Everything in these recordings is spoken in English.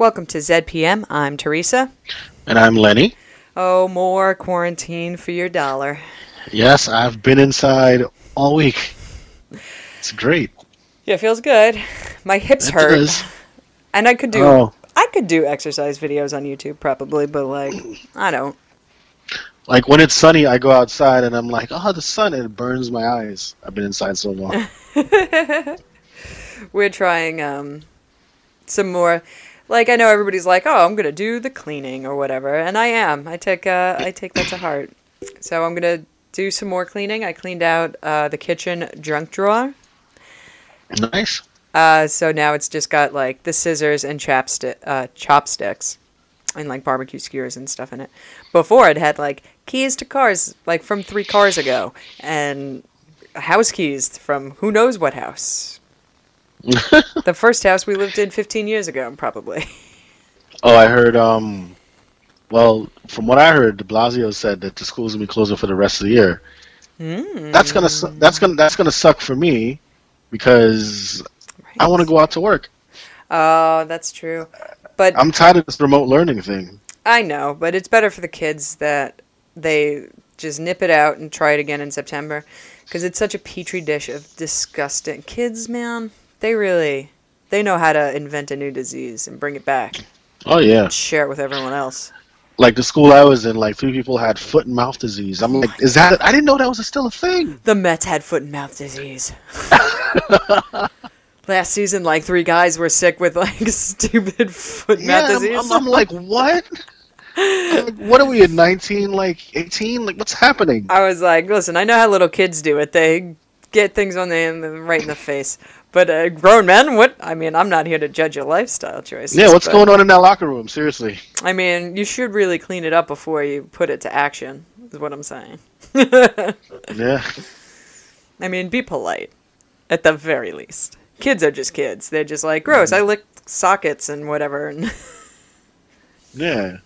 Welcome to ZPM. I'm Teresa. And I'm Lenny. Oh, more quarantine for your dollar. Yes, I've been inside all week. It's great. Yeah, it feels good. My hips It hurt. does. And I could do Oh. I could do exercise videos on YouTube probably, but like I don't. Like when it's sunny, I go outside and I'm like, oh, the sun, and it burns my eyes. I've been inside so long. We're trying um some more like I know everybody's like, "Oh, I'm going to do the cleaning or whatever." And I am. I take uh I take that to heart. So I'm going to do some more cleaning. I cleaned out uh, the kitchen junk drawer. nice. Uh, so now it's just got like the scissors and chapstick, uh, chopsticks, and like barbecue skewers and stuff in it. Before it had like keys to cars, like from three cars ago, and house keys from who knows what house. the first house we lived in 15 years ago, probably. Oh, I heard. Um, well, from what I heard, De Blasio said that the school's gonna be closing for the rest of the year. Mm, That's gonna su- that's gonna that's gonna suck for me because I want to go out to work. Oh, that's true. But I'm tired of this remote learning thing. I know, but it's better for the kids that they just nip it out and try it again in September because it's such a petri dish of disgusting kids, man. They really they know how to invent a new disease and bring it back, Oh yeah, share it with everyone else. like the school I was in, like three people had foot and mouth disease. I'm like, is that? I didn't know that was still a thing. The Mets had foot and mouth disease. Last season, like three guys were sick with like stupid foot and Yeah, mouth disease. I'm, I'm like, what? I'm like, what are we in 19, like 18? Like, what's happening? I was like, listen, I know how little kids do it. They get things on the in the- right in the face. But uh, grown men, what? I mean, I'm not here to judge your lifestyle choices. Yeah, what's but, going on in that locker room? Seriously. I mean, you should really clean it up before you put it to action. Is what I'm saying. Yeah. I mean, be polite, at the very least. Kids are just kids. They're just like, gross. I lick sockets and whatever. And Yeah.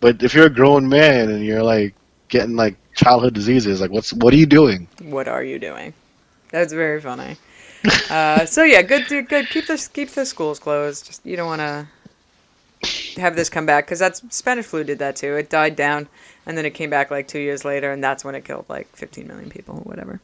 But if you're a grown man and you're like getting like childhood diseases, like what's what are you doing? what are you doing? That's very funny. Uh, so yeah, good, to, good. Keep the keep the schools closed. Just you don't want to have this come back because that's Spanish flu did that too. It died down and then it came back like two years later, and that's when it killed like 15 million people or whatever.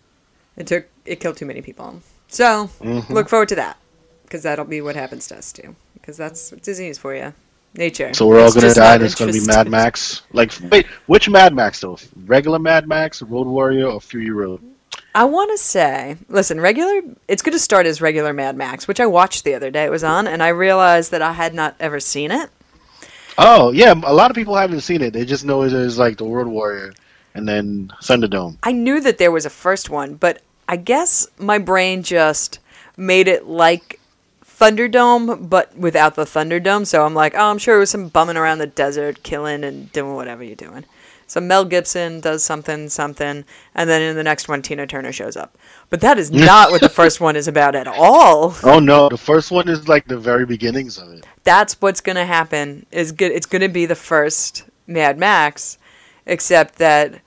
It took it killed too many people. So Mhm. look forward to that because that'll be what happens to us too. Because that's what disease for you, nature. So we're all gonna die and it's gonna be. Mad Max. Like wait, which Mad Max though? Regular Mad Max, Road Warrior, or Fury Road? I want to say, listen, regular. It's going to start as regular Mad Max, which I watched the other day. It was on, and I realized that I had not ever seen it. Oh yeah, a lot of people haven't seen it. They just know it as like the Road Warrior and then Thunderdome. I knew that there was a first one, but I guess my brain just made it like Thunderdome, but without the Thunderdome. So I'm like, oh, I'm sure it was some bumming around the desert, killing and doing whatever you're doing. So Mel Gibson does something, something, and then in the next one, Tina Turner shows up. But that is not what the first one is about at all. Oh no, the first one is like the very beginnings of it. that's what's gonna happen. Is good. It's gonna be the first Mad Max, except that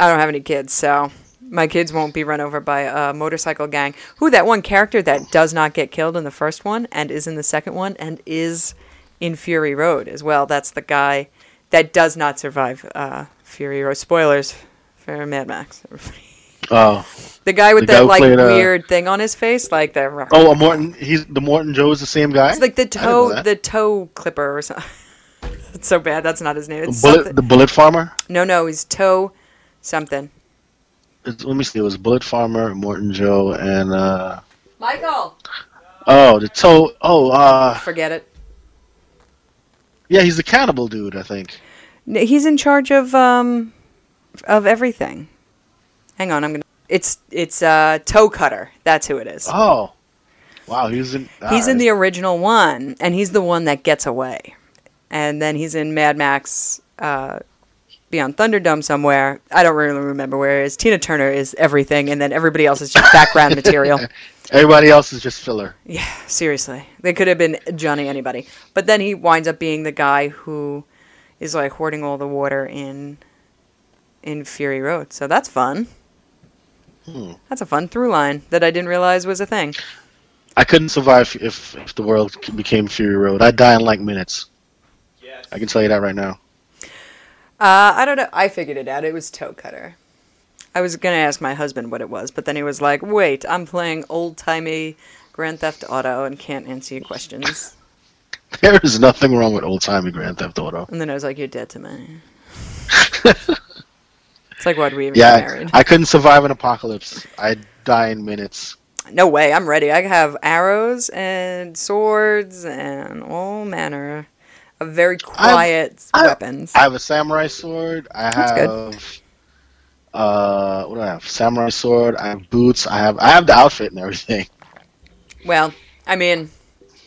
I don't have any kids, so my kids won't be run over by a motorcycle gang. Who that one character that does not get killed in the first one and is in the second one and is in Fury Road as well. That's the guy that does not survive uh, Fury Road. Spoilers for Mad Max. Oh, The guy with The guy like played, uh, weird thing on his face, like the oh, Morton. He's the Immortan Joe is the same guy. It's like the I didn't know toe, the toe clipper or something. it's so bad. That's not his name. The It's bullet, something. the bullet farmer. No, no, he's toe something. It's, let me see. It was Bullet Farmer, Immortan Joe, and uh Michael. oh, the toe. Oh, uh, Forget it. Yeah, he's the cannibal dude. I think. He's in charge of um of everything. Hang on, I'm gonna. It's it's uh toe cutter. That's who it is. Oh, wow, he's in. he's in the original one, and he's the one that gets away. And then he's in Mad Max. Uh, Beyond Thunderdome somewhere. I don't really remember where it is. Tina Turner is everything, and then everybody else is just background material. Everybody else is just filler. Yeah, seriously. They could have been Johnny anybody. But then he winds up being the guy who is like hoarding all the water in in Fury Road. So that's fun. Hmm. That's a fun through line that I didn't realize was a thing. I couldn't survive if if the world became Fury Road. I'd die in like minutes. Yes. I can tell you that right now. Uh, I don't know. I figured it out. It was Toe Cutter. I was gonna ask my husband what it was, but then he was like, "Wait, I'm playing old timey Grand Theft Auto and can't answer your questions." There is nothing wrong with old timey Grand Theft Auto. And then I was like, "You're dead to me." It's like what we even Yeah, married. I couldn't survive an apocalypse. I'd die in minutes. No way, I'm ready. I have arrows and swords and all manner of very quiet I- weapons. I have a samurai sword. I That's good. have uh what do I have? Samurai sword. I have boots. I have I have the outfit and everything. well, I mean,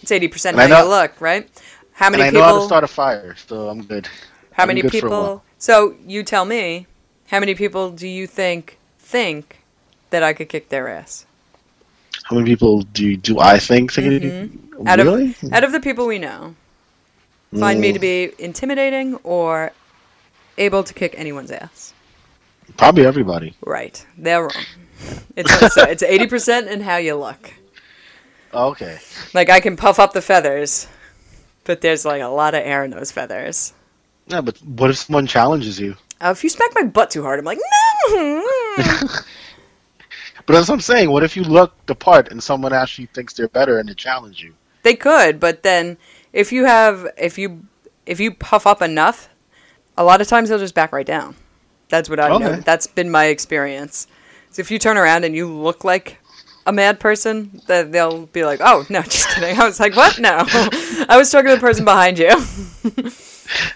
it's eighty percent how I you look, right? How And many I know how to people? start a fire, so I'm good. How I'm many good people? So you tell me, how many people do you think think that I could kick their ass? How many people do you, do I think think Mhm. Out of- really? Out of the people we know, find me Mm, to be intimidating or able to kick anyone's ass. probably everybody. Right, they're wrong. It's it's eighty percent in how you look. Okay. Like I can puff up the feathers, but there's like a lot of air in those feathers. Yeah, but what if someone challenges you? Uh, if you smack my butt too hard, I'm like no. But that's what I'm saying. What if you look the part and someone actually thinks they're better and they challenge you? They could, but then if you have if you if you puff up enough, a lot of times they'll just back right down. That's what I've Okay. That's been my experience. So if you turn around and you look like a mad person, then they'll be like, "Oh no, just kidding." I was like, "What? No, I was talking to the person behind you.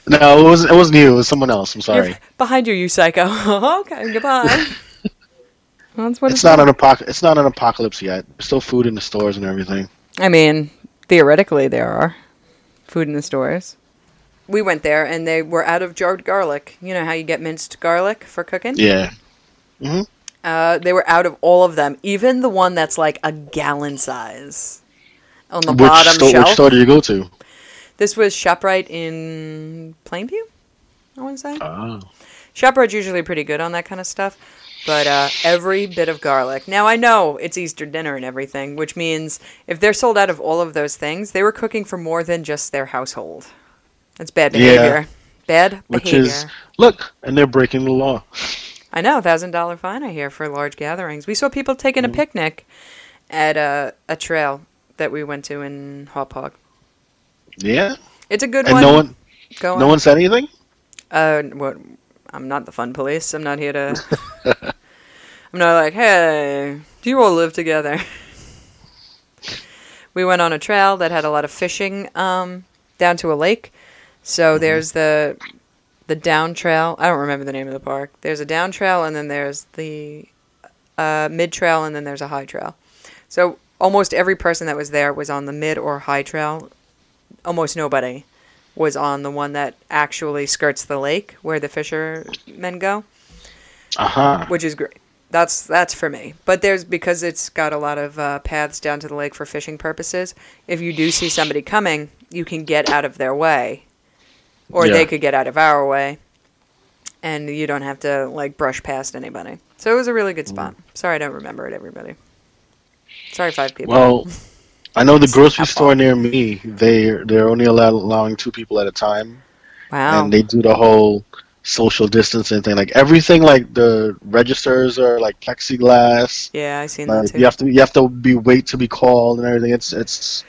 No, it wasn't. It wasn't you. It was someone else. I'm sorry. You're behind you, you psycho." okay, goodbye. That's what It's it's, not an apoc- It's not an apocalypse yet. There's still food in the stores and everything. I mean, theoretically, there are food in the stores. We went there and they were out of jarred garlic. You know how you get minced garlic for cooking? Yeah. Uh, they were out of all of them, even the one that's like a gallon size on the Which bottom store? shelf. Which store did you go to? This was Shoprite in Plainview, I want to say. Oh. Shoprite's usually pretty good on that kind of stuff, but uh, every bit of garlic. Now I know it's Easter dinner and everything, which means if they're sold out of all of those things, they were cooking for more than just their household. That's bad Yeah. behavior. Bad Which behavior. is look, and they're breaking the law. I know, thousand dollar fine I hear for large gatherings. We saw people taking Mm. a picnic at a, a trail that we went to in Hauppauge. Yeah. It's a good And one. no one, Go no on. one said anything. Uh, what? I'm not the fun police. I'm not here to. I'm not like, hey, do you all live together? we went on a trail that had a lot of fishing um, down to a lake. So there's the the down trail. I don't remember the name of the park. There's a down trail, and then there's the uh, mid trail, and then there's a high trail. So almost every person that was there was on the mid or high trail. Almost nobody was on the one that actually skirts the lake where the fishermen go, Uh huh. which is great. That's that's for me. But there's because it's got a lot of uh, paths down to the lake for fishing purposes. If you do see somebody coming, you can get out of their way, or Yeah. they could get out of our way, and you don't have to like brush past anybody. So it was a really good spot. Sorry, I don't remember it, everybody. Sorry, five people. Well, I know the grocery store near me. They they're only allow- allowing two people at a time, wow. and they do the whole social distancing thing. Like everything, like the registers are like plexiglass. yeah, I seen Like that too. you have to you have to be wait to be called and everything. It's it's.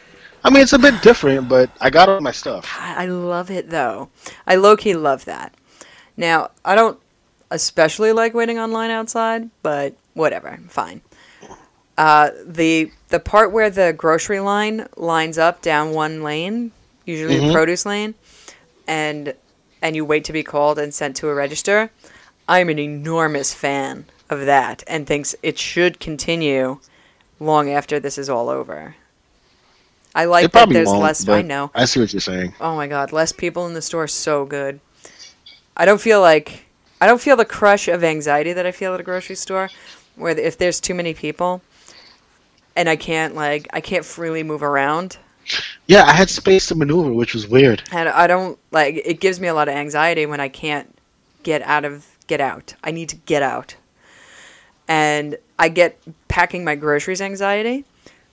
I mean, it's a bit different, but I got all my stuff. God, I love it though. I low key love that. Now, I don't especially like waiting online outside, but whatever, fine. Uh, the the part where the grocery line lines up down one lane, usually the Mhm. produce lane, and and you wait to be called and sent to a register. I'm an enormous fan of that and thinks it should continue long after this is all over. I like it that there's less. I know. I see what you're saying. Oh my god, less people in the store so good. I don't feel like I don't feel the crush of anxiety that I feel at a grocery store where if there's too many people and I can't like I can't freely move around. Yeah, I had space to maneuver, which was weird. And I don't like it gives me a lot of anxiety when I can't get out of get out. I need to get out. And I get packing my groceries anxiety,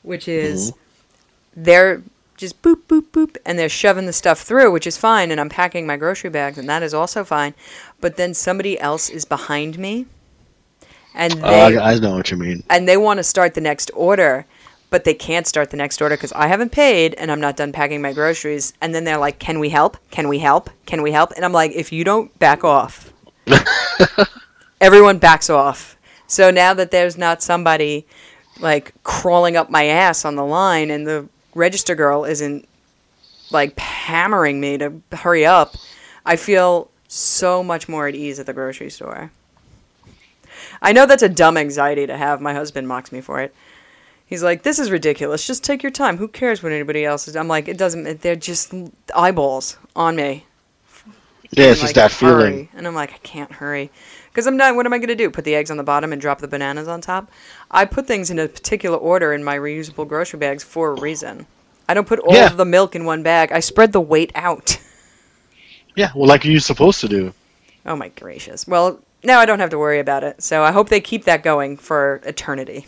which is mm-hmm. they're just boop boop boop and they're shoving the stuff through which is fine and i'm packing my grocery bags and that is also fine but then somebody else is behind me and Oh, they I, I know what you mean. and they want to start the next order but they can't start the next order because i haven't paid and i'm not done packing my groceries. And then they're like can we help? Can we help? Can we help? And i'm like if you don't back off. Everyone backs off. So now that there's not somebody like crawling up my ass on the line and the register girl isn't like hammering me to hurry up i feel so much more at ease at the grocery store I know that's a dumb anxiety to have. My husband mocks me for it. He's like, "This is ridiculous. Just take your time. Who cares what anybody else is?" I'm like, "It doesn't. They're just eyeballs on me." Yeah, it's just like, that feeling. hurry. And I'm like, I can't hurry. Because I'm not, what am I going to do? Put the eggs on the bottom and drop the bananas on top? I put things in a particular order in my reusable grocery bags for a reason. I don't put all Yeah. of the milk in one bag. I spread the weight out. Yeah, well, like you're supposed to do. Oh my gracious. Well, now I don't have to worry about it. So I hope they keep that going for eternity.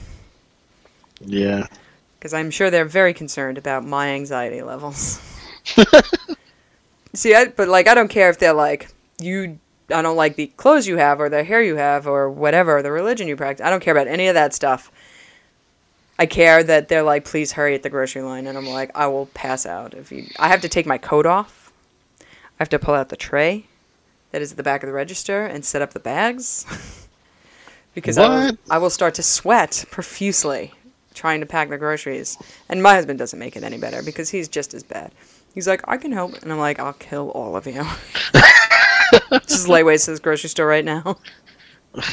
Yeah. Because I'm sure they're very concerned about my anxiety levels. See, I, but like, I don't care if they're like, you, I don't like the clothes you have or the hair you have or whatever, the religion you practice. I don't care about any of that stuff. I care that they're like, please hurry at the grocery line. And I'm like, I will pass out if you. I have to take my coat off. I have to pull out the tray that is at the back of the register and set up the bags. because I will, I will start to sweat profusely trying to pack the groceries. And my husband doesn't make it any better because he's just as bad. He's like, I can help. And I'm like, I'll kill all of you. just lay waste to this grocery store right now.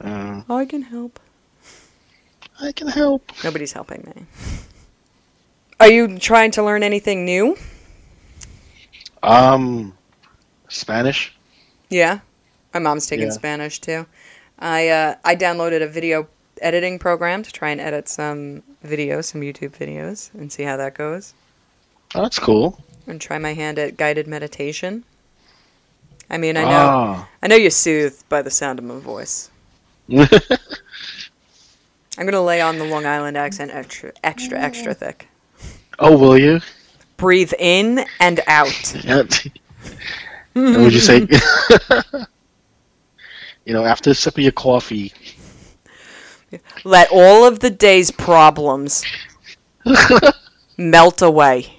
Uh, I can help. I can help. Nobody's helping me. Are you trying to learn anything new? Um, Spanish. Yeah. My mom's taking Yeah. Spanish too. I uh, I downloaded a video editing program to try and edit some videos, some YouTube videos, and see how that goes. Oh, that's cool. And try my hand at guided meditation. I mean, I know Ah. I know you're soothed by the sound of my voice. I'm gonna lay on the Long Island accent extra, extra, extra thick. oh, will you? Breathe in and out. Would you say? you know, after a sip of your coffee. Let all of the day's problems melt away.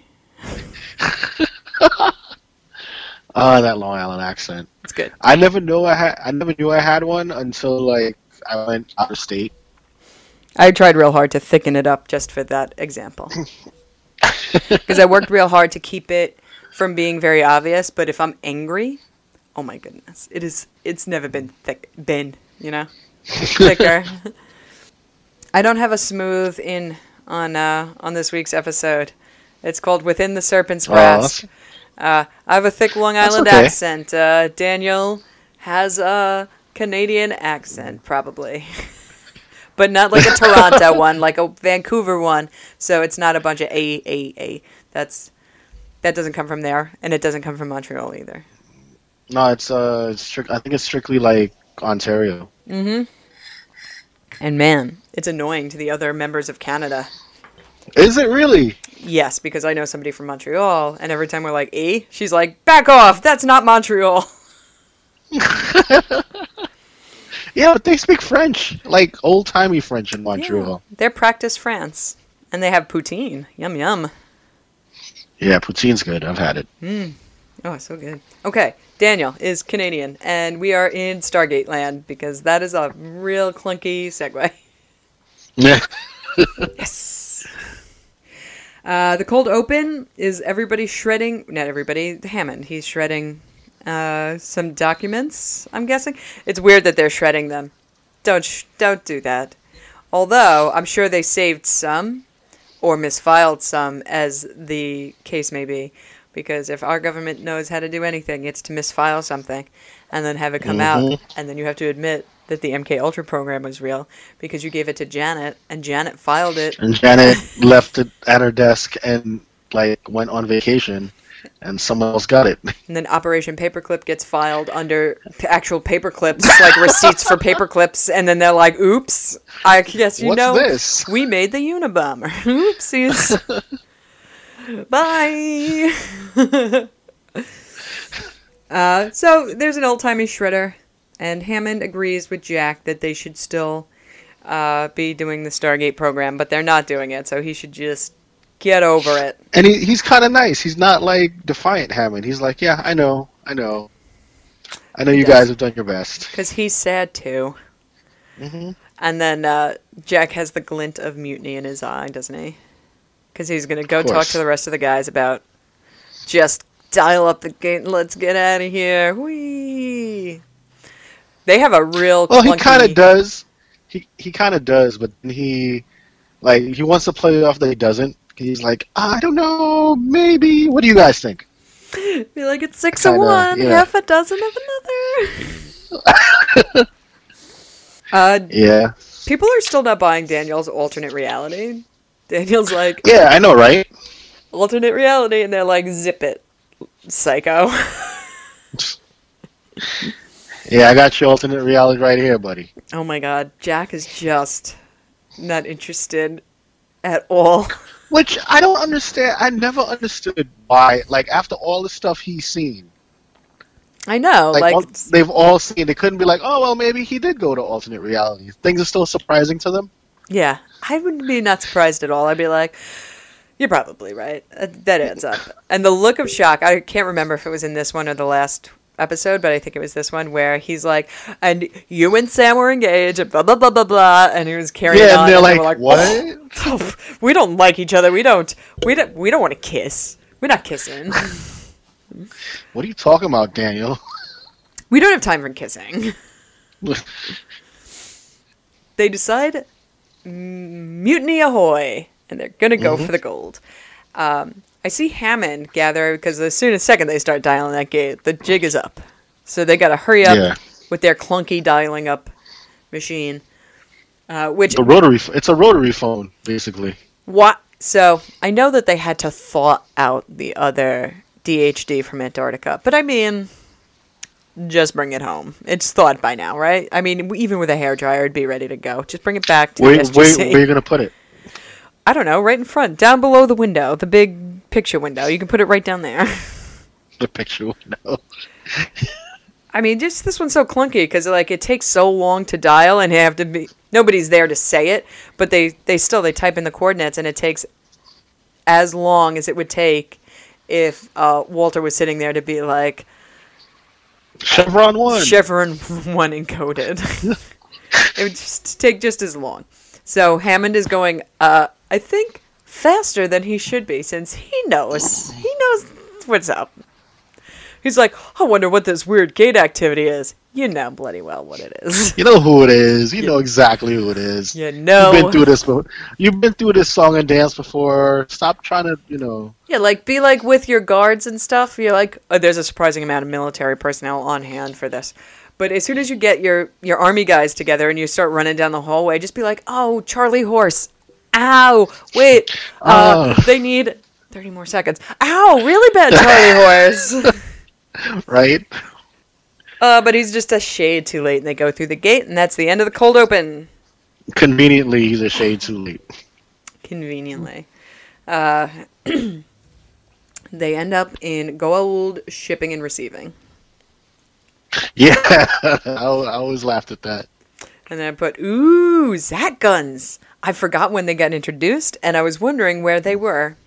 Ah, that Long Island accent. It's good. I never knew I had. I never knew I had one until like I went out of state. I tried real hard to thicken it up just for that example. Because I worked real hard to keep it from being very obvious, but if I'm angry, oh my goodness, it is it's never been thick been, you know? Thicker. I don't have a smooth in on uh on this week's episode. It's called Within the Serpent's Oh, Grasp. Uh, I have a thick Long Island okay. accent. Uh, Daniel has a Canadian accent, probably. but not like a Toronto one, like a Vancouver one. So it's not a bunch of A, A, A. That's, that doesn't come from there, and it doesn't come from Montreal either. No, it's uh, strict. I think it's strictly like Ontario. Mm-hmm. And man, it's annoying to the other members of Canada. Is it really? Yes, because I know somebody from Montreal, and every time we're like, E, she's like, back off, that's not Montreal. Yeah, but they speak French, like old timey French in Montreal. Yeah, they're practice France, and they have poutine. Yum yum. Yeah, poutine's good. I've had it. Mm. Oh, so good. Okay, Daniel is Canadian, and we are in Stargate land because that is a real clunky segue. Yeah. Yes. Uh, the cold open is everybody shredding. Not everybody. Hammond. He's shredding uh, some documents. I'm guessing it's weird that they're shredding them. Don't sh- don't do that. Although I'm sure they saved some, or misfiled some, as the case may be. Because if our government knows how to do anything, it's to misfile something, and then have it come out, Mhm. and then you have to admit that the MK Ultra program was real because you gave it to Janet, and Janet filed it And Janet left it at her desk and like went on vacation, and someone else got it. And then Operation Paperclip gets filed under actual paperclips, like receipts for paperclips, and then they're like, "Oops, I guess you What's know this? we made the Unabomber. Oopsies." Bye. uh, so there's an old timey shredder, and Hammond agrees with Jack that they should still uh, be doing the Stargate program, but they're not doing it, so he should just get over it. And he, he's kind of nice. He's not like defiant Hammond. He's like, yeah, I know, I know, I know you does. guys have done your best. Because he's sad too. Mm-hmm. And then uh, Jack has the glint of mutiny in his eye, doesn't he? Because he's going to go talk to the rest of the guys about just dial up the gate and let's get out of here. Whee! They have a real. Well, he kind of does. He he kind of does, but he like he wants to play it off that he doesn't. He's like, I don't know, maybe. What do you guys think? Be like, it's six of Kinda, one, yeah. half a dozen of another. uh, Yeah, people are still not buying Daniel's alternate reality. Daniel's like, yeah, I know, right? alternate reality, and they're like, zip it, psycho. Yeah, I got your alternate reality right here, buddy. Oh my god, Jack is just not interested at all. Which I don't understand. I never understood why. Like after all the stuff he's seen, I know, like, like, all- they've all seen. They couldn't be like, oh well, maybe he did go to alternate reality. Things are still surprising to them. yeah, I wouldn't be not surprised at all. I'd be like, you're probably right. Uh, That adds up. And the look of shock, I can't remember if it was in this one or the last episode, but I think it was this one where he's like, and you and Sam were engaged, and blah blah blah blah blah, and he was carrying Yeah, on, and they're they like, were what? "Oh, we don't like each other. We don't. We don't. We don't want to kiss. We're not kissing. What are you talking about, Daniel? we don't have time for kissing. they decide mutiny ahoy and they're gonna go for the gold um, i see hammond gather because as soon as second they start dialing that gate the jig is up so they gotta hurry up Yeah. with their clunky dialing up machine uh, which The rotary. It's a rotary phone, basically. what so i know that they had to thaw out the other dhd from antarctica but i mean just bring it home. It's thawed by now, right? I mean, even with a hair dryer, it'd be ready to go. Just bring it back to Where, the SGC. where are you gonna put it? I don't know, right in front, down below the window, the big picture window. You can put it right down there. The picture window. I mean, just this one's so clunky because like it takes so long to dial, and have to be nobody's there to say it, but they they still they type in the coordinates, and it takes as long as it would take if uh, Walter was sitting there to be like Chevron one. Chevron one encoded. it would just take just as long. So Hammond is going, uh, I think, faster than he should be since he knows he knows what's up. He's like, I wonder what this weird gate activity is. You know bloody well what it is. You know who it is. You know exactly who it is. You know. You've been through this. Before. You've been through this song and dance before. Stop trying to, you know. Yeah, like be like with your guards and stuff. You're like, oh, there's a surprising amount of military personnel on hand for this. But as soon as you get your your army guys together and you start running down the hallway, just be like, oh, Charlie Horse, ow, wait, uh, Oh. they need thirty more seconds. Ow, really bad Charlie Horse. Right? Uh, but he's just a shade too late, and they go through the gate, and that's the end of the cold open. Conveniently, he's a shade too late. conveniently. Uh, they end up in Goa'uld shipping and receiving. Yeah, I, I always laughed at that. And then I put, ooh, Zat guns. I forgot when they got introduced, and I was wondering where they were.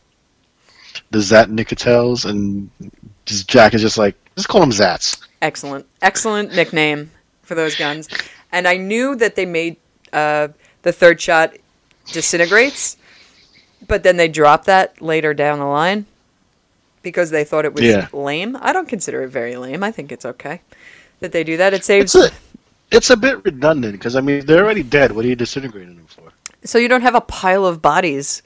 The Zat'nik'tels and just Jack is just like, just call them Zats. Excellent, excellent nickname for those guns. And I knew that they made uh, the third shot disintegrates, but then they dropped that later down the line because they thought it was Yeah. lame. I don't consider it very lame. I think it's okay that they do that. It saves. It's a, it's a bit redundant because I mean they're already dead. What are you disintegrating them for? So you don't have a pile of bodies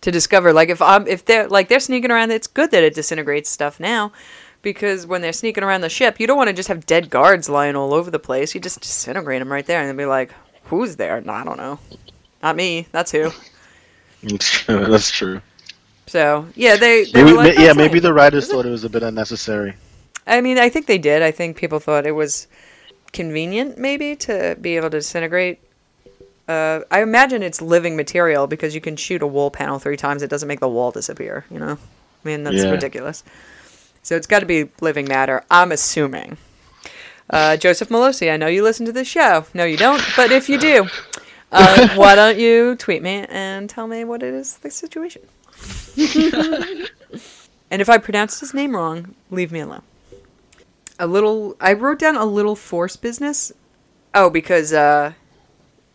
to discover. Like if I'm if they're like they're sneaking around, it's good that it disintegrates stuff now. Because when they're sneaking around the ship, you don't want to just have dead guards lying all over the place. You just disintegrate them right there, and then be like, "Who's there?" No, I don't know. Not me. That's who. That's true. So yeah, they, they Maybe, were like, yeah, maybe the writers it? thought it was a bit unnecessary. I mean, I think they did. I think people thought it was convenient, maybe, to be able to disintegrate. Uh, I imagine it's living material because you can shoot a wall panel three times; it doesn't make the wall disappear. You know, I mean that's Yeah. ridiculous. So it's got to be living matter. I'm assuming. Uh, Joseph Mallozzi, I know you listen to this show. No, you don't. But if you do, uh, why don't you tweet me and tell me what it is the situation? and if I pronounced his name wrong, leave me alone. A little. I wrote down a little force business. Oh, because uh,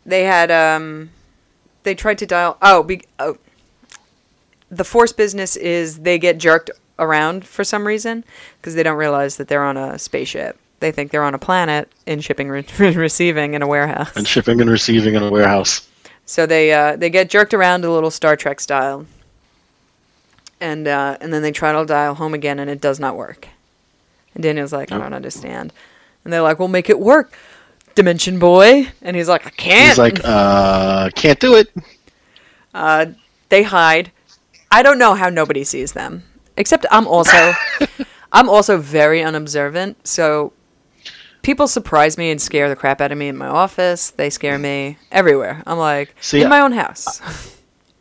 they had um, they tried to dial. Oh, be, oh, the force business is they get jerked around for some reason because they don't realize that they're on a spaceship. They think they're on a planet in shipping re- receiving in a warehouse. And shipping and receiving in a warehouse. So they uh, they get jerked around a little Star Trek style, and uh, and then they try to dial home again, and it does not work. And Daniel's like, I don't understand, and they're like, "We'll make it work, Dimension Boy," and he's like, "I can't." He's like, uh, can't do it. Uh, they hide. I don't know how nobody sees them, except I'm also I'm also very unobservant, so. People surprise me and scare the crap out of me in my office. They scare me everywhere. I'm like See, in my own house.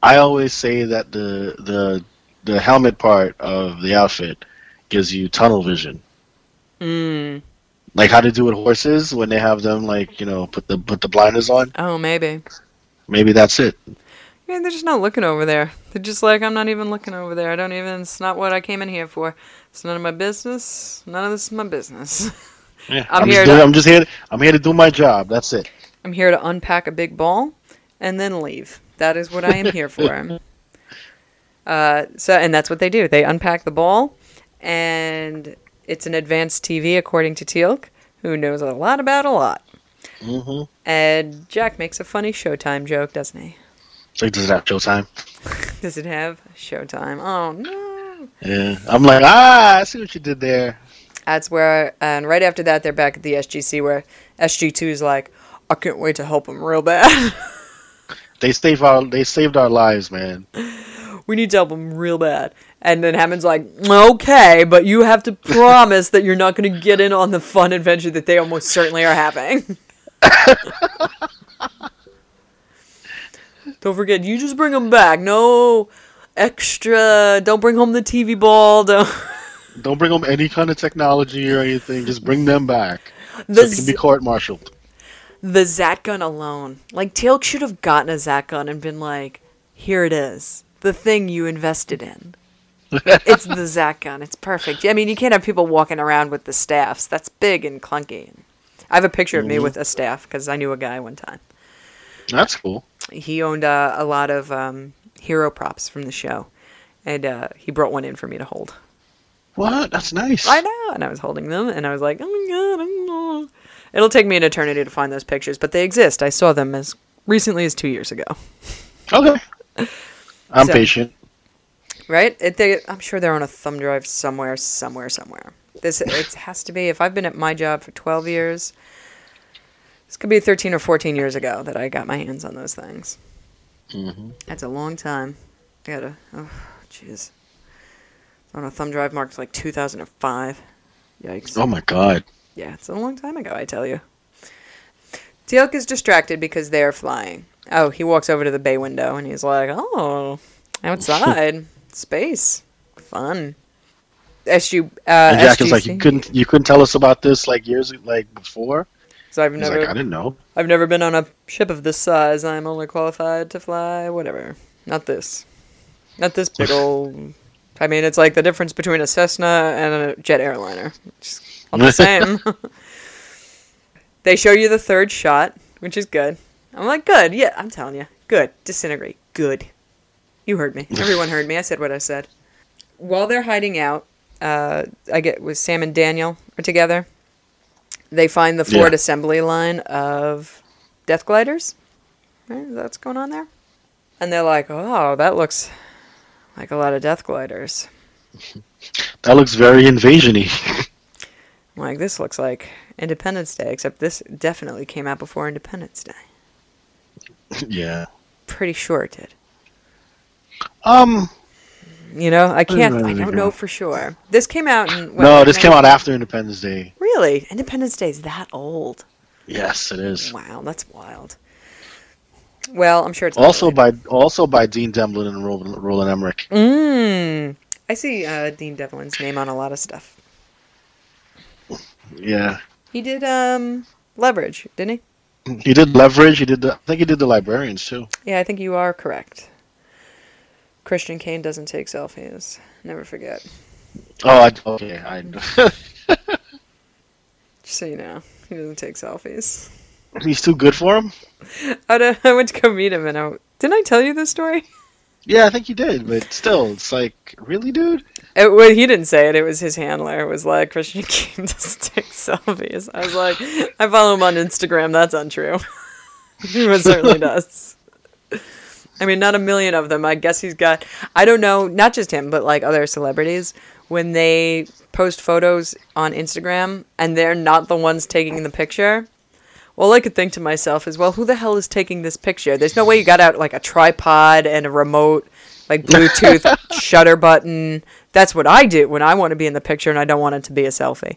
I always say that the the the helmet part of the outfit gives you tunnel vision. Mm. Like how to do with horses when they have them like, you know, put the put the blinders on. Oh, maybe. Maybe that's it. Yeah, they're just not looking over there. They're just like, I'm not even looking over there. I don't even, it's not what I came in here for. It's none of my business. None of this is my business. Yeah. I'm I'm, here just to- I'm just here I'm here to do my job. That's it. I'm here to unpack a big ball and then leave. That is what I am here for. Uh, so, and that's what they do. They unpack the ball, and it's an advanced TV, according to Teal'c, who knows a lot about a lot. Mm-hmm. And Jack makes a funny Showtime joke, doesn't he? Like does it have showtime? Does it have Showtime? Oh, no. Yeah. I'm like, ah, I see what you did there. That's where, and right after that, they're back at the SGC where SG2 is like, I can't wait to help him real bad. They saved our they saved our lives, man. we need to help him real bad. And then Hammond's like, okay, but you have to promise that you're not going to get in on the fun adventure that they almost certainly are having. don't forget, you just bring them back. No extra. Don't bring home the TV ball. Don't. Don't bring them any kind of technology or anything. Just bring them back. The so it can be court-martialed. the Zat gun alone. Like Teal'c should have gotten a Zat gun and been like, "Here it is, the thing you invested in. It's the Zat gun. It's perfect." I mean, you can't have people walking around with the staffs. That's big and clunky. I have a picture of me with a staff because I knew a guy one time. That's cool. He owned uh, a lot of um, hero props from the show, and uh, he brought one in for me to hold. What? That's nice. I know, and I was holding them, and I was like, "Oh my god!" oh." It'll take me an eternity to find those pictures, but they exist. I saw them as recently as two years ago. Okay. I'm So- patient. Right? It, they, I'm sure they're on a thumb drive somewhere, somewhere, somewhere. This it has to be. If I've been at my job for 12 years, this could be 13 or 14 years ago that I got my hands on those things. hmm That's a long time. I gotta. Oh, jeez. On a thumb drive marked like 2005. Yikes. Oh my god. Yeah, it's a long time ago, I tell you. Teal'c is distracted because they're flying. Oh, he walks over to the bay window and he's like, "Oh, outside, space, fun." SU, uh, And Jack is like, you couldn't you couldn't tell us about this like years like before. So I've He's never, like, I didn't know. I've never been on a ship of this size. I'm only qualified to fly whatever. Not this, not this big old. I mean, it's like the difference between a Cessna and a jet airliner. It's all the same. they show you the third shot, which is good. I'm like, good. Yeah, I'm telling you, good. Disintegrate. Good. You heard me. Everyone heard me. I said what I said. While they're hiding out, uh, I get with Sam and Daniel are together. They find the Ford Yeah. assembly line of Death Gliders. Right? Is that what's going on there? And they're like, oh, that looks like a lot of Death Gliders. That looks very invasion-y. Like, this looks like Independence Day, except this definitely came out before Independence Day. yeah. Pretty sure it did. Um You know, I can't. I don't know for sure. This came out in. what, no, like this came out after Independence Day. Really, Independence Day is that old? Yes, it is. Wow, that's wild. Well, I'm sure it's Also underrated. by also by Dean Devlin and Roland, Roland Emmerich. Mm. I see uh, Dean Devlin's name on a lot of stuff. Yeah, He did um Leverage, didn't he? he did Leverage. He did. The, I think he did the Librarians too. Yeah, I think you are correct. Christian Kane doesn't take selfies. Never forget. Oh, I, okay. I, Just so you know, he doesn't take selfies. he's too good for him. I went to go meet him, and I didn't I tell you this story? Yeah, I think you did, but still, it's like, really, dude? It, well, he didn't say it. It was his handler. It was like Christian Kane doesn't take selfies. I was like, I follow him on Instagram. That's untrue. he certainly does. I mean, not a million of them. I guess he's got. I don't know. Not just him, but like other celebrities when they post photos on Instagram and they're not the ones taking the picture. All I could think to myself is, well, who the hell is taking this picture? There's no way you got out like a tripod and a remote, like Bluetooth shutter button. That's what I do when I want to be in the picture and I don't want it to be a selfie.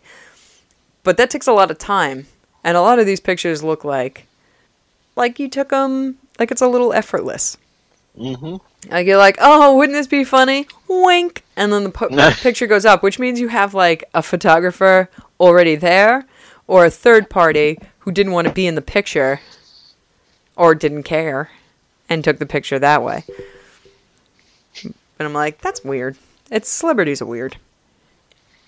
But that takes a lot of time, and a lot of these pictures look like, like you took them, like it's a little effortless. Mm-hmm. Like you're like, oh, wouldn't this be funny? Wink, and then the po- picture goes up, which means you have like a photographer already there, or a third party who didn't want to be in the picture, or didn't care, and took the picture that way. But I'm like, that's weird. It's celebrities are weird.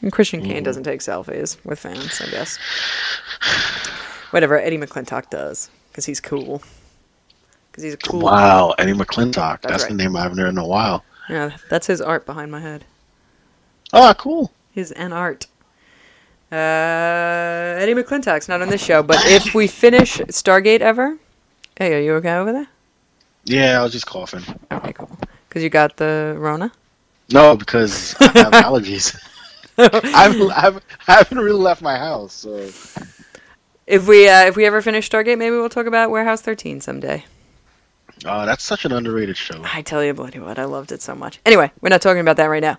And Christian Kane doesn't take selfies with fans, I guess. Whatever Eddie McClintock does, because he's cool. Because he's a cool. Wow, Eddie McClintock. That's That's, right. the name I haven't heard in a while. Yeah, that's his art behind my head. Ah, cool. His and art. Uh, Eddie McClintock's not on this show, but if we finish Stargate ever, hey, are you okay over there? Yeah, I was just coughing. Okay, cool. Because you got the Rona. No, because I have allergies. I've, I've, I haven't really left my house, so If we uh, if we ever finish Stargate, maybe we'll talk about Warehouse 13 someday. Uh, that's such an underrated show. I tell you, bloody what, I loved it so much. Anyway, we're not talking about that right now.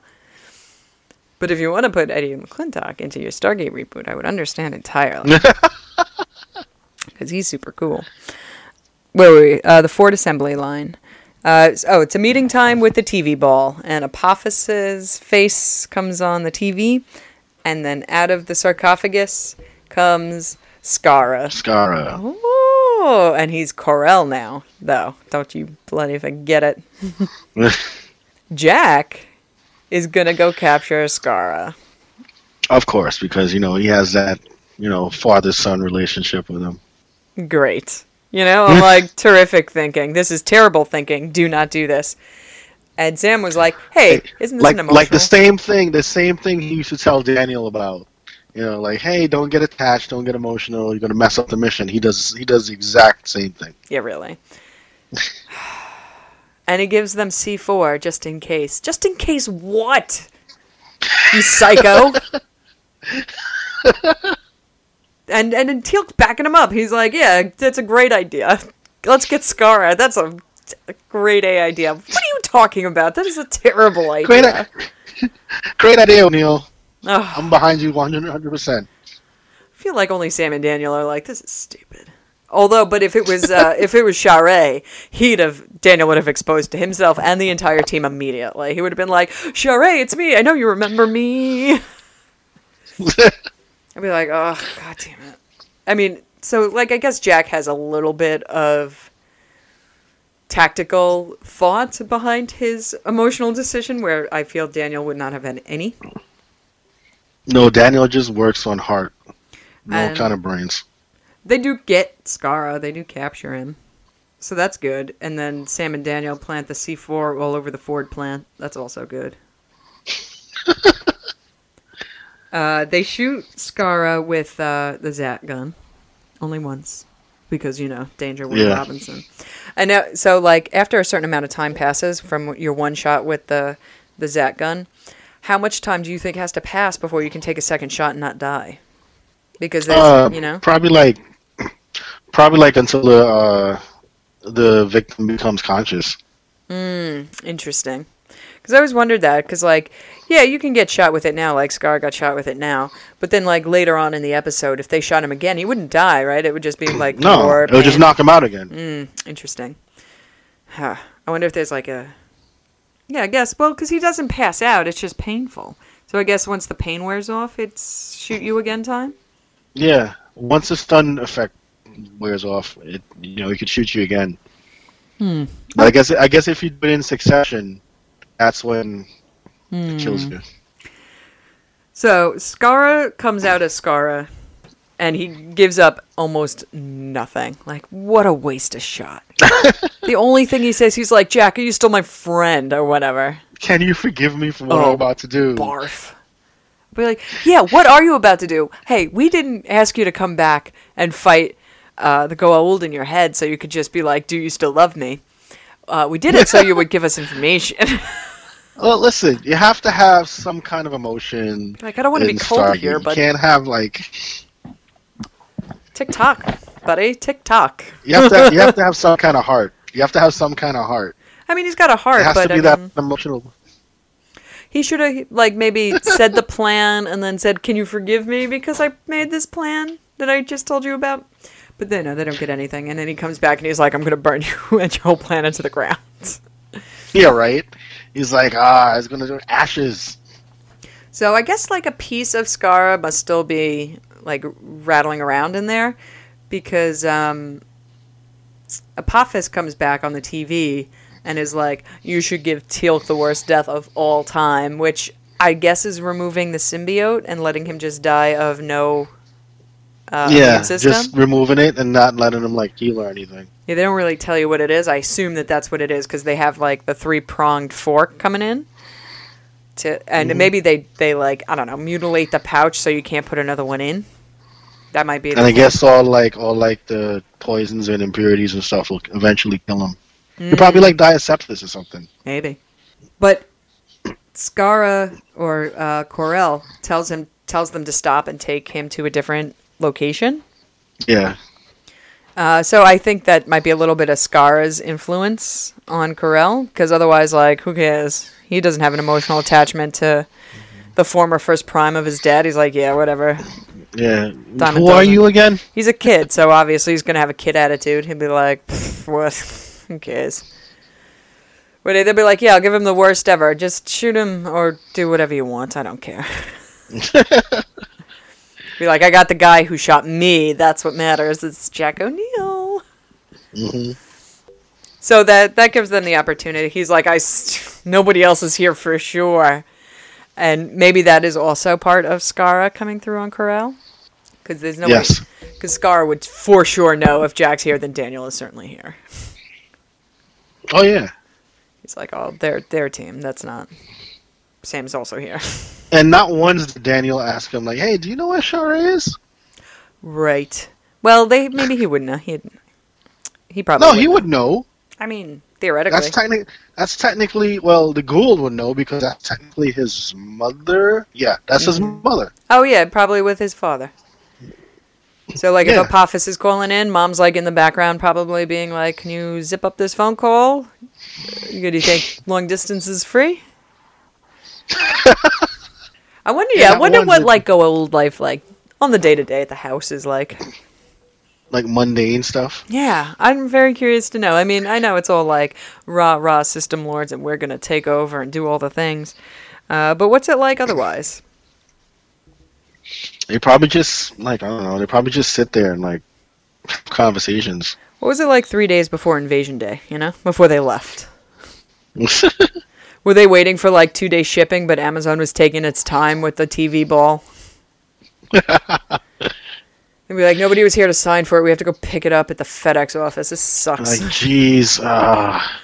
But if you want to put Eddie McClintock into your Stargate reboot, I would understand entirely. Because he's super cool. Where were we? Uh, the Ford assembly line. Uh, oh, it's a meeting time with the TV ball, and Apophis's face comes on the TV, and then out of the sarcophagus comes Skaara. Skaara. Oh, Oh, and he's Klorel now, though. Don't you bloody forget it. Jack is gonna go capture Skaara. of course, because you know he has that you know father son relationship with him. Great. You know, I'm like, terrific thinking. This is terrible thinking. Do not do this. And Sam was like, hey, isn't this like an emotional? like the same thing, the same thing he used to tell Daniel about. You know, like, hey, don't get attached, don't get emotional. You're gonna mess up the mission. He does. He does the exact same thing. Yeah, really. and he gives them C4 just in case. Just in case what? You psycho. and and Teal'c's backing him up. He's like, yeah, that's a great idea. Let's get Skaara. That's a, a great A idea. What are you talking about? That is a terrible idea. Great, great idea, O'Neill. Ugh. I'm behind you 100 percent. I feel like only Sam and Daniel are like, this is stupid. Although, but if it was uh, if it was Sha're, he'd have Daniel would have exposed to himself and the entire team immediately. He would have been like, Sha're, it's me. I know you remember me. I'd be like, oh god damn it. I mean, so like I guess Jack has a little bit of tactical thought behind his emotional decision where I feel Daniel would not have had any. No, Daniel just works on heart. No And- kind of brains. They do get Skaara. They do capture him. So that's good. And then Sam and Daniel plant the C4 all over the Ford plant. That's also good. uh, they shoot Skaara with uh, the Zat gun. Only once. Because, you know, Danger Will Yeah. Robinson. And now, so, like, after a certain amount of time passes from your one shot with the, the Zat gun, how much time do you think has to pass before you can take a second shot and not die? Because there's, Uh, you know. probably like, probably like until the uh, the victim becomes conscious. Mm, interesting. Because I always wondered that. Because like, yeah, you can get shot with it now. Like Scar got shot with it now. But then like later on in the episode, if they shot him again, he wouldn't die, right? It would just be like No, it would just knock him out again. Mm, interesting. Huh. I wonder if there's like a. Yeah, I guess. Well, because he doesn't pass out, it's just painful. So I guess once the pain wears off, it's shoot you again time. Yeah, once the stun effect wears off, it you know he could shoot you again. Hmm. But I guess I guess if you do it in succession, that's when it kills Hmm. you. So Skaara comes out as Skaara, and he gives up almost nothing. Like, what a waste of shot. the only thing he says, he's like, Jack, are you still my friend or whatever? Can you forgive me for what Oh, I'm about to do? Barf. Be like, yeah, what are you about to do? Hey, we didn't ask you to come back and fight uh, the Goa'uld in your head so you could just be like, do you still love me? Uh, we did it so you would give us information. Well, listen, you have to have some kind of emotion. like, I don't want to be cold Stargate. here, but. You can't have like tick tock, buddy, TikTok. you have to you have to have some kind of heart. You have to have some kind of heart. I mean, he's got a heart, It has but to be I that mean, emotional. he should have like maybe said the plan and then said, "Can you forgive me because I made this plan that I just told you about?" But then no, they don't get anything, and then he comes back and he's like, "I'm gonna burn you and your whole planet to the ground." Yeah, right. He's like, ah, he's gonna do ashes. So I guess like a piece of Skaara must still be like rattling around in there because um, Apophis comes back on the TV and is like, "You should give Teal'c the worst death of all time," which I guess is removing the symbiote and letting him just die of no uh, yeah, just removing it and not letting him like heal or anything. Yeah, they don't really tell you what it is. I assume that that's what it is because they have like the three pronged fork coming in. To and Mhm. maybe they they like I don't know mutilate the pouch so you can't put another one in. That might be. And I guess all like all like the poisons and impurities and stuff will eventually kill him. Mm, He'll probably like die of sepsis or something. maybe, but Skaara or uh, Klorel tells him tells them to stop and take him to a different location. Yeah. Uh, so I think that might be a little bit of Skaara's influence on Klorel, because otherwise, like, who cares? He doesn't have an emotional attachment to the former first prime of his dad. He's like, yeah, whatever. Yeah. Who are you again? He's a kid, so obviously he's gonna have a kid attitude. He'll be like, "Pff, what? who cares? But they'll be like, yeah, I'll give him the worst ever. Just shoot him or do whatever you want. I don't care. be like, I got the guy who shot me. That's what matters. It's Jack O'Neill. hmm So that that gives them the opportunity. He's like, I st- nobody else is here for sure, and maybe that is also part of Skaara coming through on Klorel, because there's no Yes. because Skaara would for sure know if Jack's here, then Daniel is certainly here. Oh yeah. He's like, oh, their their team. That's not. Sam's also here, And not once did Daniel ask him like, "Hey, do you know where Sha're is?" right? Well, they maybe he wouldn't know. He he probably No, he wouldn't would know. know. I mean, theoretically, That's technically that's technically well, the Goa'uld would know because that's technically his mother. Yeah, that's his Mhm. mother. Oh yeah, probably with his father. So like Yeah. if Apophis is calling in, mom's like in the background probably being like, "Can you zip up this phone call? Do you think long distance is free?" I wonder. Yeah, Yeah, I wonder what like Goa'uld life like on the day to day at the house is like. Like mundane stuff. Yeah, I'm very curious to know. I mean, I know it's all like rah rah system lords and we're gonna take over and do all the things, uh, but what's it like otherwise? They probably just like I don't know. They probably just sit there and like have conversations. What was it like three days before Invasion Day? You know, before they left. Were they waiting for like two day shipping, but Amazon was taking its time with the TV ball? They'd be like, nobody was here to sign for it. We have to go pick it up at the FedEx office. This sucks. like, jeez. ah.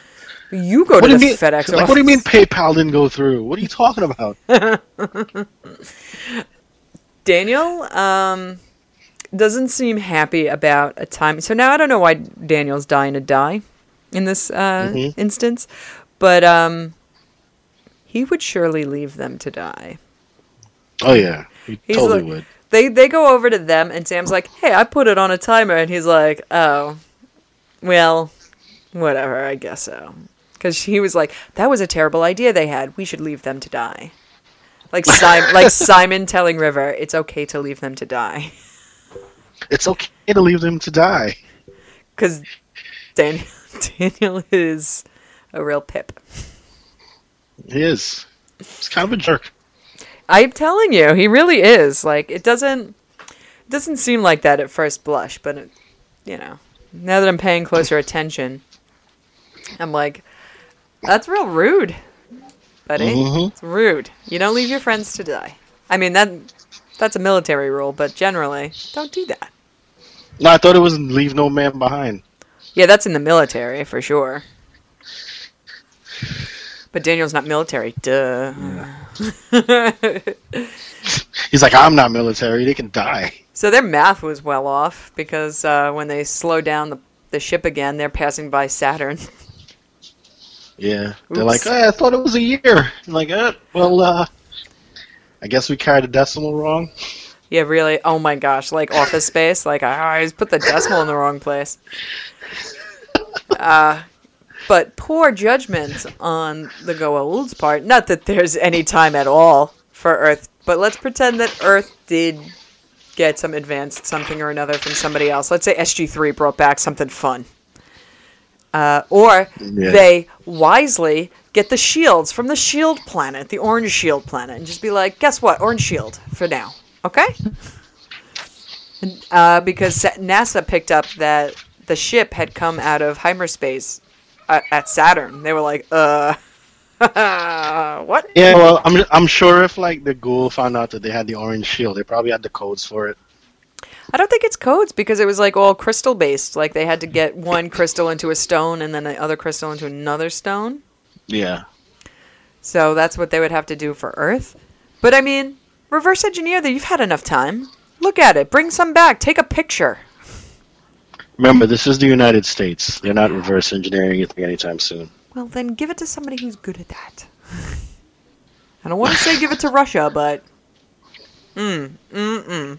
you go what to the mean? FedEx like, office. what do you mean PayPal didn't go through? What are you talking about? Daniel um, doesn't seem happy about a time. So now I don't know why Daniel's dying to die in this uh, Mhm. instance, but um, he would surely leave them to die. Oh yeah, he He's totally like- would. They they go over to them, and Sam's like, "Hey, I put it on a timer," and he's like, "Oh, well, whatever, I guess so." because he was like, "That was a terrible idea they had. We should leave them to die." Like Simon, like Simon telling River, "It's okay to leave them to die," It's okay to leave them to die. because Daniel Daniel is a real pip. He is. He's kind of a jerk. I'm telling you, he really is. Like it doesn't it doesn't seem like that at first blush, but it, you know, now that I'm paying closer attention, I'm like, that's real rude, buddy. Mhm. It's rude. You don't leave your friends to die. I mean that that's a military rule, but generally, don't do that. No, I thought it was leave no man behind. Yeah, that's in the military for sure. But Daniel's not military. Duh. He's like, I'm not military. They can die. So their math was well off because uh, when they slow down the, the ship again, they're passing by Saturn. Yeah. They're like, oh, I thought it was a year. I'm like, uh, well, uh, I guess we carried the decimal wrong. yeah, really. Oh my gosh, like Office Space. Like I always put the decimal in the wrong place. Uh, but poor judgment on the Goa'uld's part. Not that there's any time at all for Earth, but let's pretend that Earth did get some advanced something or another from somebody else. Let's say SG3 brought back something fun. Uh, or Yeah. they wisely get the shields from the shield planet, the orange shield planet, and just be like, guess what? Orange shield for now. Okay? Uh, because NASA picked up that the ship had come out of hyperspace at, at Saturn. They were like, uh, what? Yeah, well, I'm I'm sure if like the Goa'uld found out that they had the orange shield, they probably had the codes for it. I don't think it's codes because it was like all crystal based. Like they had to get one crystal into a stone and then the other crystal into another stone. Yeah. So that's what they would have to do for Earth. But I mean, reverse engineer that you've had enough time. Look at it. Bring some back. Take a picture. Remember, this is the United States. They're not reverse engineering anything anytime soon. Well, then give it to somebody who's good at that. I don't want to say give it to Russia, but. Mm, mm, mm.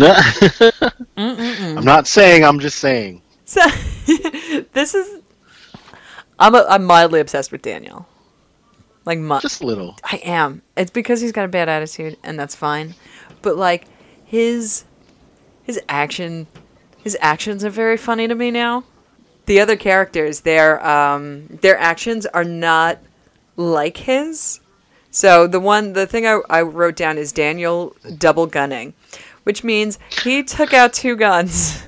I'm not saying. I'm just saying. So, this is. I'm, a, I'm mildly obsessed with Daniel. Like, mi- Just a little. I am. It's because he's got a bad attitude, and that's fine. But like his his action his actions are very funny to me now. The other characters, their um their actions are not like his. So the one the thing I, I wrote down is Daniel double gunning, which means he took out two guns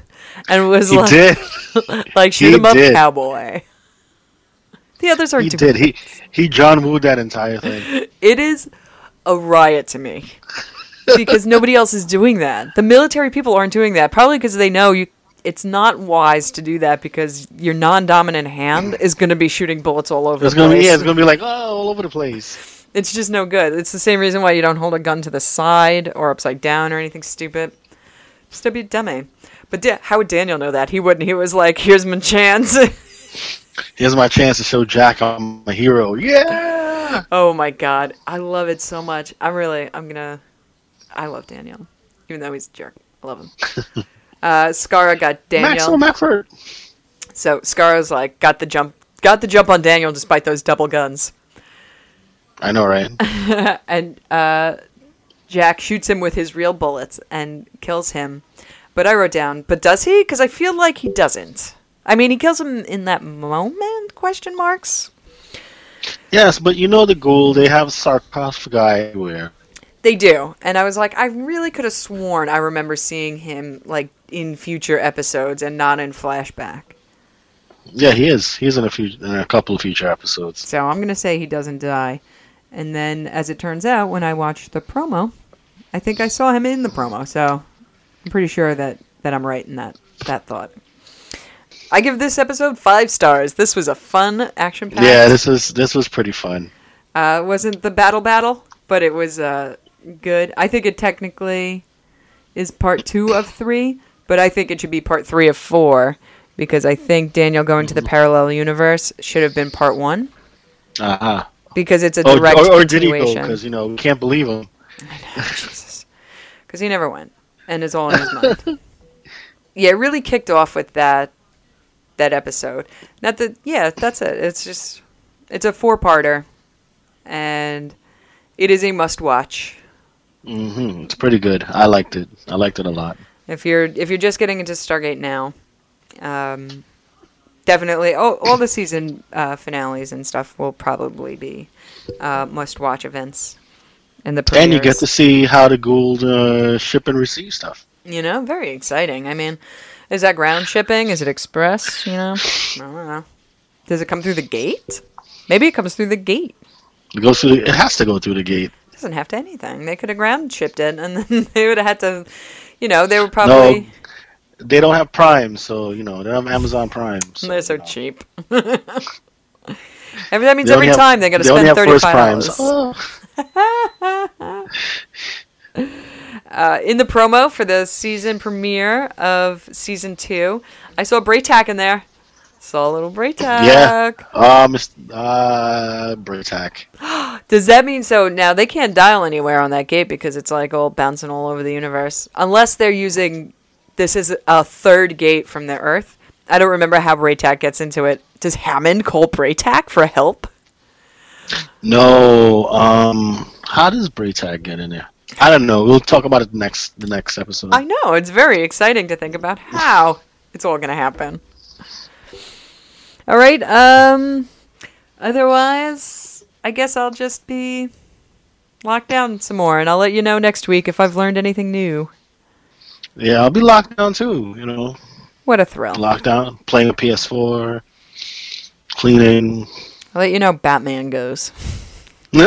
and was He like did. like shoot He him up did. cowboy. The others are He did. He he John Wooed that entire thing. it is a riot to me because nobody else is doing that. The military people aren't doing that probably because they know you. It's not wise to do that because your non-dominant hand is going to be shooting bullets all over It's the gonna place. be yeah. It's gonna be like oh, all over the place. It's just no good. It's the same reason why you don't hold a gun to the side or upside down or anything stupid. Just to be a dummy. But da- how would Daniel know that? He wouldn't. He was like, "Here's my chance." Here's my chance to show Jack I'm a hero. Yeah. Oh my god, I love it so much. I'm really, I'm gonna, I love Daniel, even though he's a jerk. I love him. uh, Skaara got Daniel, Maximum effort. so Skaara's like got the jump, got the jump on Daniel despite those double guns, I know, right? and uh, Jack shoots him with his real bullets and kills him. But I wrote down, but does he? Because I feel like he doesn't. I mean, he kills him in that moment? Question marks. yes, but you know the Goa'uld. They have sarcophagi everywhere. They do. And I was like, I really could have sworn I remember seeing him like in future episodes and not in flashback. Yeah, he is. He's in a few, in a couple of future episodes. So I'm going to say he doesn't die. And then as it turns out when I watched the promo, I think I saw him in the promo. So I'm pretty sure that that I'm right in that that thought. I give this episode 5 stars. This was a fun action packed. Yeah, this was this was pretty fun. Uh, wasn't the battle battle, but it was uh, good. I think it technically is part two of three, but I think it should be part three of four because I think Daniel going to the parallel universe should have been part one Uh huh. Because it's a Oh, direct or, or did he go? Because you know we can't believe him. Jesus, because he never went, and it's all in his mind. yeah, it really kicked off with that that episode. Not that, yeah, that's it. It's just, it's a four-parter, and it is a must-watch. Mm-hmm. It's pretty good. I liked it. I liked it a lot. If you're if you're just getting into Stargate now, um, definitely all, all the season uh, finales and stuff will probably be uh, must-watch events. And the And you get to see how the Goa'uld uh, ship and receive stuff. You know, very exciting. I mean, is that ground shipping? Is it express? You know, I don't know. Does it come through the gate? Maybe it comes through the gate. It goes through. The, it has to go through the gate. It doesn't have to anything. They could have ground shipped it, and then they would have had to, you know, they were probably They don't have Prime, so you know they don't have Amazon Prime. So, they're so you know. cheap. Every that means They every have- time they got to spend have thirty-five dollars. Oh. Uh, in the promo for the season premiere of season two, I saw Bra'tac in there. Saw a little Bra'tac. Yeah. Uh, Mr. Uh, Bra'tac. Does that mean so now they can't dial anywhere on that gate because it's like all bouncing all over the universe unless they're using this is a third gate from the Earth. I don't remember how Bra'tac gets into it. Does Hammond call Bra'tac for help? No. Um. How does Bra'tac get in there? I don't know. We'll talk about it next the next episode. I know it's very exciting to think about how it's all going to happen. All right. Um. Otherwise, I guess I'll just be locked down some more, and I'll let you know next week if I've learned anything new. Yeah, I'll be locked down too. You know, What a thrill! locked down, playing a PS4, cleaning. I'll let you know. Batman goes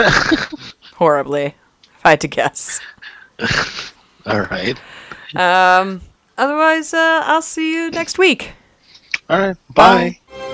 horribly. If I had to guess. All right. Um. Otherwise, uh, I'll see you next week. All right. Bye. Bye.